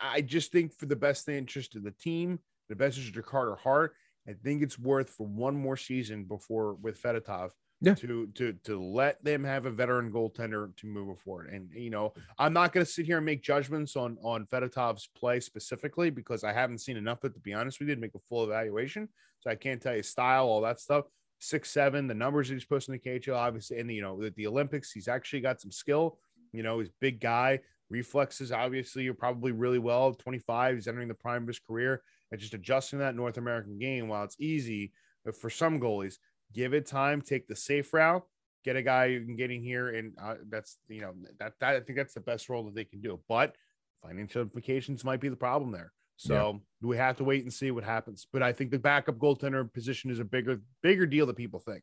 I just think for the best interest of the team, the best interest of Carter Hart, I think it's worth for one more season before with Fedotov Yeah. to to to let them have a veteran goaltender to move forward. And you know, I'm not going to sit here and make judgments on on Fedotov's play specifically because I haven't seen enough of it to be honest with you to make a full evaluation. So I can't tell you style, all that stuff. Six seven, the numbers he's posting in the KHL, obviously, and you know, with the Olympics, he's actually got some skill. You know, he's a big guy. Reflexes, obviously, are probably really well. 25, he's entering the prime of his career. And just adjusting that North American game, while it's easy for some goalies, give it time, take the safe route, get a guy who can get in here. And uh, that's, you know, that, that I think that's the best role that they can do. But financial implications might be the problem there. So we have to wait and see what happens. But I think the backup goaltender position is a bigger, bigger deal that people think.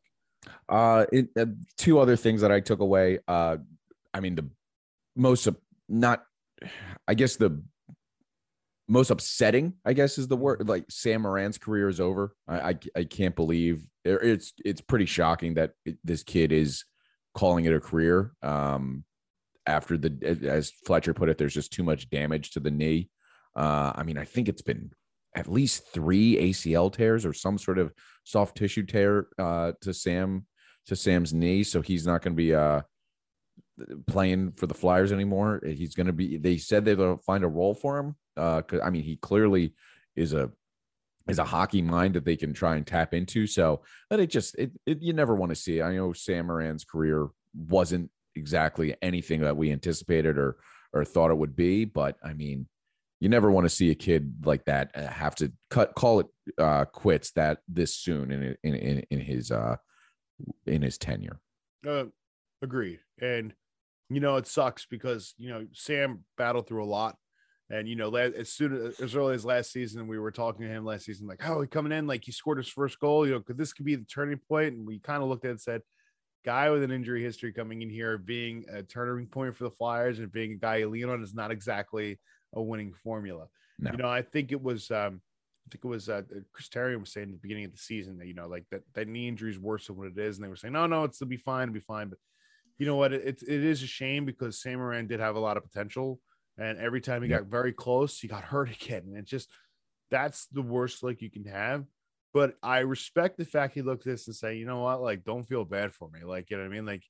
Uh, it, uh, two other things that I took away. Uh, I mean, the most not, I guess the most upsetting, I guess, is the word. Like Sam Morin's career is over. I I, I can't believe it's it's pretty shocking that this kid is calling it a career. Um, after the as Fletcher put it, there's just too much damage to the knee. Uh, I mean, I think it's been at least three ACL tears or some sort of soft tissue tear uh, to Sam to Sam's knee, so he's not going to be uh, playing for the Flyers anymore. He's going to be. They said they'll find a role for him. Uh, 'cause, I mean, he clearly is a is a hockey mind that they can try and tap into. So, but it just it, it you never want to see. I know Sam Morin's career wasn't exactly anything that we anticipated or or thought it would be, but I mean, you never want to see a kid like that uh, have to cut call it uh, quits that this soon in in in, in his uh in his tenure. Uh, agreed. And you know, it sucks because you know Sam battled through a lot, and you know, as soon as, as early as last season, we were talking to him last season, like, "Oh, he coming in, like he scored his first goal. You know, could this could be the turning point?" And we kind of looked at it and said, "Guy with an injury history coming in here, being a turning point for the Flyers, and being a guy you lean on is not exactly a winning formula." No. You know, I think it was. um I think it was uh, Chris Terry was saying at the beginning of the season that you know like that that knee injury is worse than what it is, and they were saying no, no, it's to be fine, it'll be fine. But you know what? It, it, is a shame because Sam Morin did have a lot of potential, and every time he Yeah. got very close, he got hurt again, and it's just that's the worst like you can have. But I respect the fact he looked at this and say, you know what, like don't feel bad for me, like you know what I mean, like.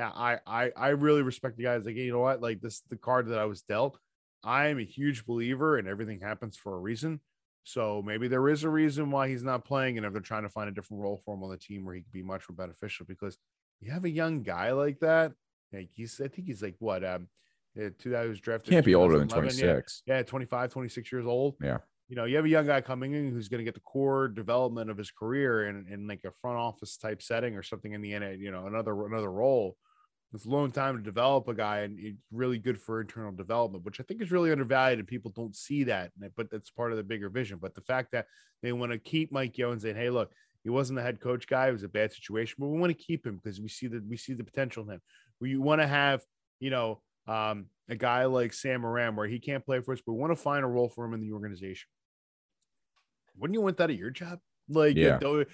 I, I I really respect the guys. Like, you know what? Like this, the card that I was dealt. I am a huge believer, and everything happens for a reason. So maybe there is a reason why he's not playing, and if they're trying to find a different role for him on the team where he could be much more beneficial, because you have a young guy like that. Like he's, I think he's like what, um, uh, two that was drafted. Can't be older than 2011, yeah. 26. Yeah, 25, 26 years old. Yeah. You know, you have a young guy coming in who's going to get the core development of his career in, in like a front office type setting or something in the end, you know, another another role. It's a long time to develop a guy, and it's really good for internal development, which I think is really undervalued, and people don't see that. But that's part of the bigger vision. But the fact that they want to keep Mike Yeo and saying, "Hey, look, he wasn't the head coach guy; it was a bad situation, but we want to keep him because we see that we see the potential in him. We want to have, you know, um, a guy like Sam Morin where he can't play for us, but we want to find a role for him in the organization. Wouldn't you want that at your job? Like,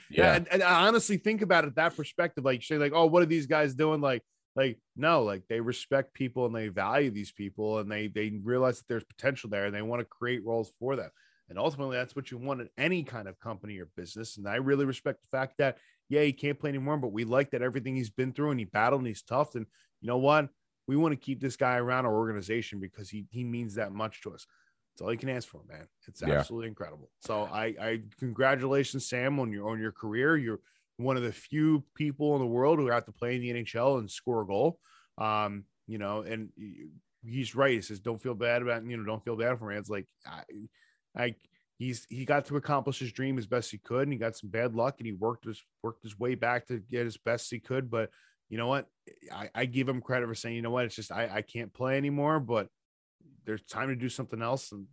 Yeah. Yeah. And, and I honestly think about it that perspective. Like, say, like, oh, what are these guys doing? Like, like no, like they respect people and they value these people and they they realize that there's potential there and they want to create roles for them. And ultimately, that's what you want in any kind of company or business. And I really respect the fact that yeah, he can't play anymore, but we like that everything he's been through and he battled and he's tough. And you know what? We want to keep this guy around our organization because he he means that much to us. That's all you can ask for, man. It's Yeah. absolutely incredible. So I, I congratulations, Sam, on your on your career. You're one of the few people in the world who have to play in the NHL and score a goal. Um, you know, and he's right. He says, "Don't feel bad about you know, don't feel bad for me." It's like I, I he's he got to accomplish his dream as best he could, and he got some bad luck, and he worked his worked his way back to get as best he could. But you know what? I, I give him credit for saying, you know what, it's just I, I can't play anymore, but there's time to do something else. And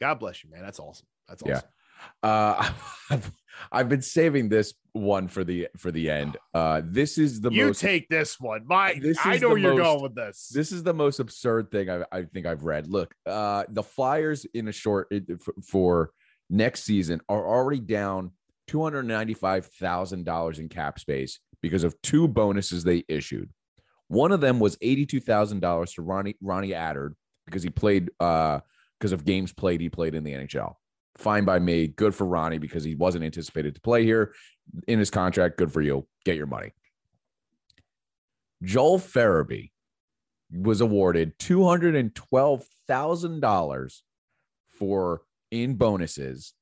God bless you, man. That's awesome. That's awesome. Yeah. Uh, I've, been saving this one for the for the end. Uh, this is the you most take this one. My This I know you're most- going with this. this is the most absurd thing I, I think I've read. Look, uh, the Flyers in a short for next season are already down two hundred ninety five thousand dollars in cap space because of two bonuses they issued. One of them was eighty two thousand dollars to Ronnie Ronnie Attard because he played uh, because of games played he played in the NHL. Fine by me. Good for Ronnie because he wasn't anticipated to play here in his contract. Good for you. Get your money. Joel Farabee was awarded $212,000 for in bonuses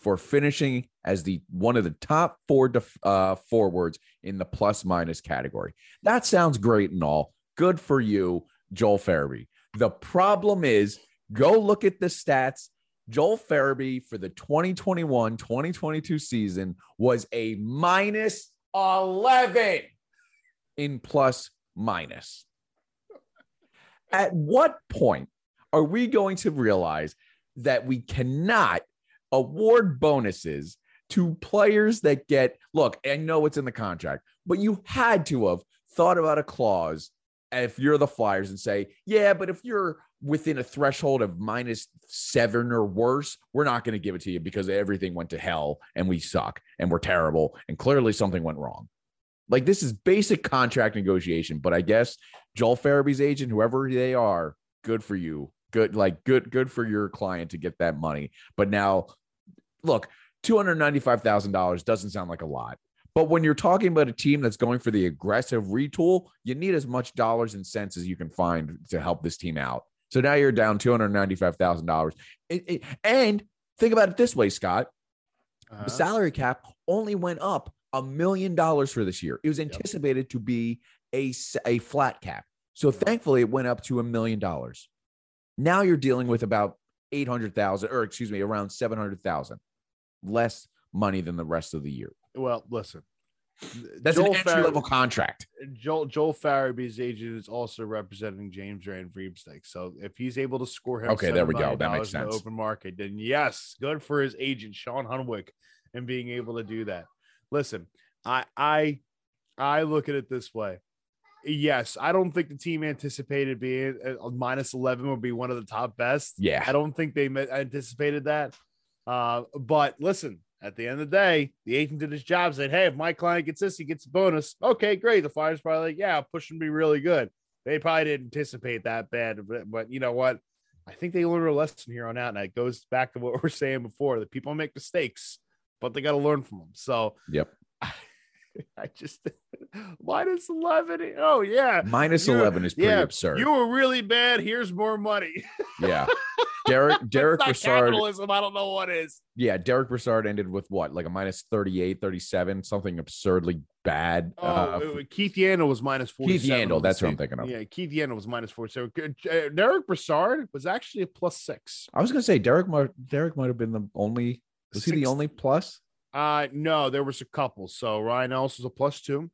for finishing as the one of the top four def, uh, forwards in the plus minus category. That sounds great and all. Good for you, Joel Farabee. The problem is go look at the stats. Joel Farabee for the 2021 2022 season was a minus 11 in plus minus. At what point are we going to realize that we cannot award bonuses to players that get look? I know it's in the contract, but you had to have thought about a clause if you're the Flyers and say, yeah, but if you're within a threshold of minus seven or worse, we're not going to give it to you because everything went to hell and we suck and we're terrible and clearly something went wrong. Like this is basic contract negotiation, but I guess Joel Farabee's agent, whoever they are, good for you. Good, like good, good for your client to get that money. But now, look, two hundred ninety-five thousand dollars doesn't sound like a lot. But when you're talking about a team that's going for the aggressive retool, you need as much dollars and cents as you can find to help this team out. So now you're down two hundred ninety-five thousand dollars. And think about it this way, Scott: Uh-huh. the salary cap only went up a million dollars for this year. It was anticipated to be a, a flat cap. So thankfully it went up to a million dollars. Now you're dealing with about 800,000 or excuse me, around 700,000 less money than the rest of the year. Well, listen. That's Joel an entry Farab- level contract. Joel Joel Farabee's agent is also representing James van Riemsdyk. So if he's able to score him, Okay, there we go. That makes sense. open market, then yes, good for his agent Sean Hunwick and being able to do that. Listen, I I I look at it this way. Yes, I don't think the team anticipated being a minus eleven would be one of the top best. Yeah. I don't think they anticipated that. Uh, but listen, at the end of the day, the agent did his job. Said, "Hey, if my client gets this, he gets a bonus." Okay, great. The Flyers probably like, "Yeah, push him to be really good." They probably didn't anticipate that bad, but, but you know what? I think they learned a lesson here on out, and it goes back to what we're saying before: that people make mistakes, but they got to learn from them. So, Yep. I just minus eleven. Oh yeah, Minus 11 is pretty yeah, absurd. You were really bad. Here's more money. yeah. Derek Derek Brassard. capitalism. I don't know what is. Yeah, Derek Brassard ended with what? Like a minus 38, 37, something absurdly bad. Oh, uh, Keith Yandle was minus 47. Yandle, on that's what I'm thinking of. Yeah, Keith Yandle was minus 47. Uh, Derek Brassard was actually a plus six. I was gonna say Derek might Derek might have been the only was he the only plus? Uh, no, there was a couple. So Ryan Ellis was a plus two.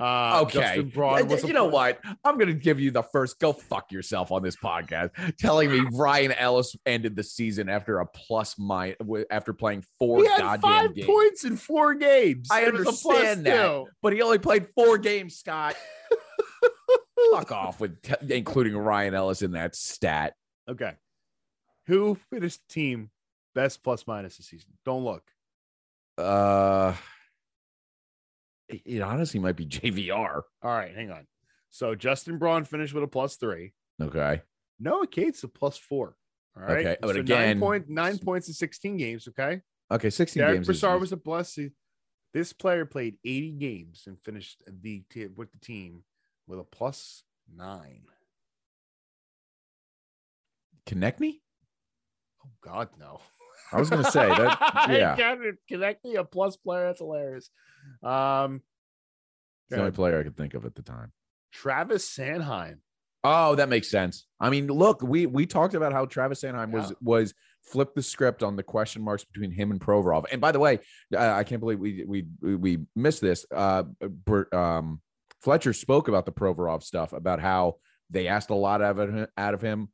Uh, okay. Justin Braun was you know plus- what? I'm gonna give you the first go fuck yourself on this podcast, telling me Ryan Ellis ended the season after a plus my after playing four He had goddamn five games. points in four games. I It was a plus understand that, but he only played four games, Scott. Fuck off with t- including Ryan Ellis in that stat. Okay. Who finished team best plus minus this season? Don't look. Uh, it, honestly might be JVR. All right, hang on. So Justin Braun finished with a plus three. Okay. Noah Cates a plus four. All right. Okay, but So again- nine, point, nine points in 16 games. Okay. Okay. 16 Derek games. is- Brassard was a plus. This player played 80 games and finished the t- with the team with a plus nine. Konecny. Oh God, no. I was gonna say that. Yeah. Can Konecny a plus player. That's hilarious. Um, It's the only player I could think of at the time. Travis Sanheim. Oh, that makes sense. I mean, look, we we talked about how Travis Sanheim was Yeah. was flipped the script on the question marks between him and Provorov. And by the way, uh, I can't believe we we we- we missed this. Uh, Bert- um, Fletcher spoke about the Provorov stuff about how they asked a lot of it Out of him.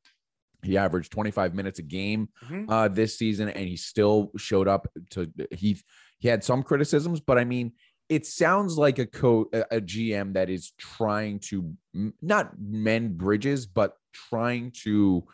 He averaged 25 minutes a game Mhm. uh, this season, and he still showed up to he he had some criticisms, but I mean, it sounds like a co a, a GM that is trying to not mend bridges, but trying to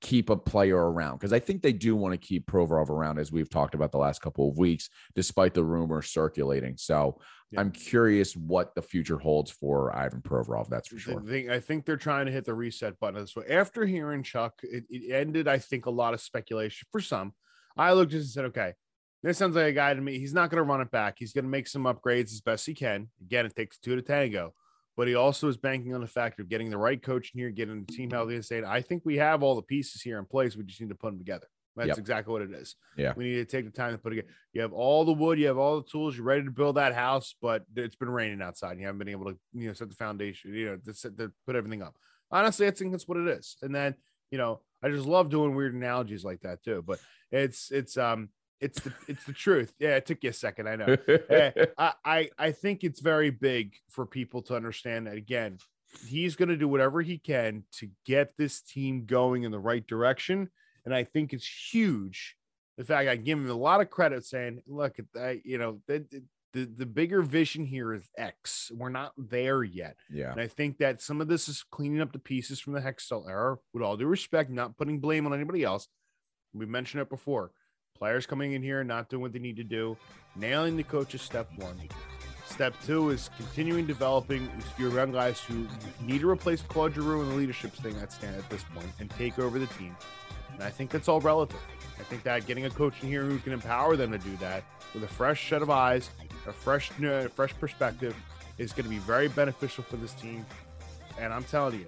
keep a player around because I think they do want to keep Provorov around as we've talked about the last couple of weeks, despite the rumors circulating. So Yeah. I'm curious what the future holds for Ivan Provorov. That's for I sure. think, I think they're trying to hit the reset button. So after hearing Chuck, it, it ended, I think, a lot of speculation for some I looked this and said, okay, this sounds like a guy to me. He's not going to run it back. He's going to make some upgrades as best he can. Again, it takes two to tango, but he also is banking on the fact of getting the right coach in here, getting the team healthy, and saying, I think we have all the pieces here in place. We just need to put them together. That's Yep. exactly what it is. Yeah. We need to take the time to put it. Together. You have all the wood, you have all the tools, you're ready to build that house, but it's been raining outside. And you haven't been able to, you know, set the foundation, you know, to, set, to put everything up. Honestly, I think that's what it is. And then, you know, I just love doing weird analogies like that too. But it's it's um it's the it's the truth. Yeah, it took you a second. I know. Eh, I, I I think it's very big for people to understand that again, he's going to do whatever he can to get this team going in the right direction, and I think it's huge. The fact I give him a lot of credit, saying, "Look, at that, you know, the, the the bigger vision here is X. We're not there yet." yeah. And I think that some of this is cleaning up the pieces from the Hextall era. With all due respect, not putting blame on anybody else. We mentioned it before. Players coming in here, not doing what they need to do, nailing the coach is step one. Step two is continuing developing your young guys who need to replace Claude Giroux in the leadership thing at stand at this point and take over the team. And I think that's all relative. I think that getting a coach in here who can empower them to do that with a fresh set of eyes, a fresh, uh, fresh perspective, is going to be very beneficial for this team. And I'm telling you,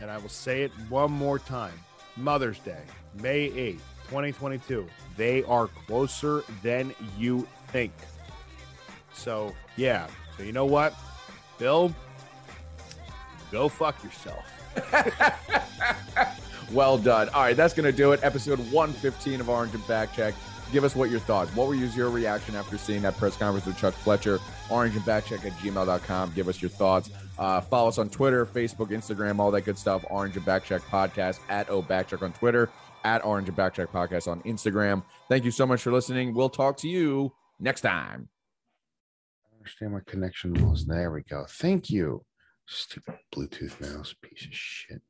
and I will say it one more time Mother's Day, May 8th, 2022. They are closer than you think. So, yeah. So, you know what? Bill, go fuck yourself. Well done. All right, that's going to do it. Episode 115 of Orange and Back Check. Give us what your thoughts. What were your reaction after seeing that press conference with Chuck Fletcher? Orange and Backcheck at gmail.com. Give us your thoughts. Uh, follow us on Twitter, Facebook, Instagram, all that good stuff. Orange and Backcheck Podcast at O Backcheck on Twitter, at Orange and Backcheck Podcast on Instagram. Thank you so much for listening. We'll talk to you next time. I understand my connection was. There we go. Thank you. Stupid Bluetooth mouse, piece of shit.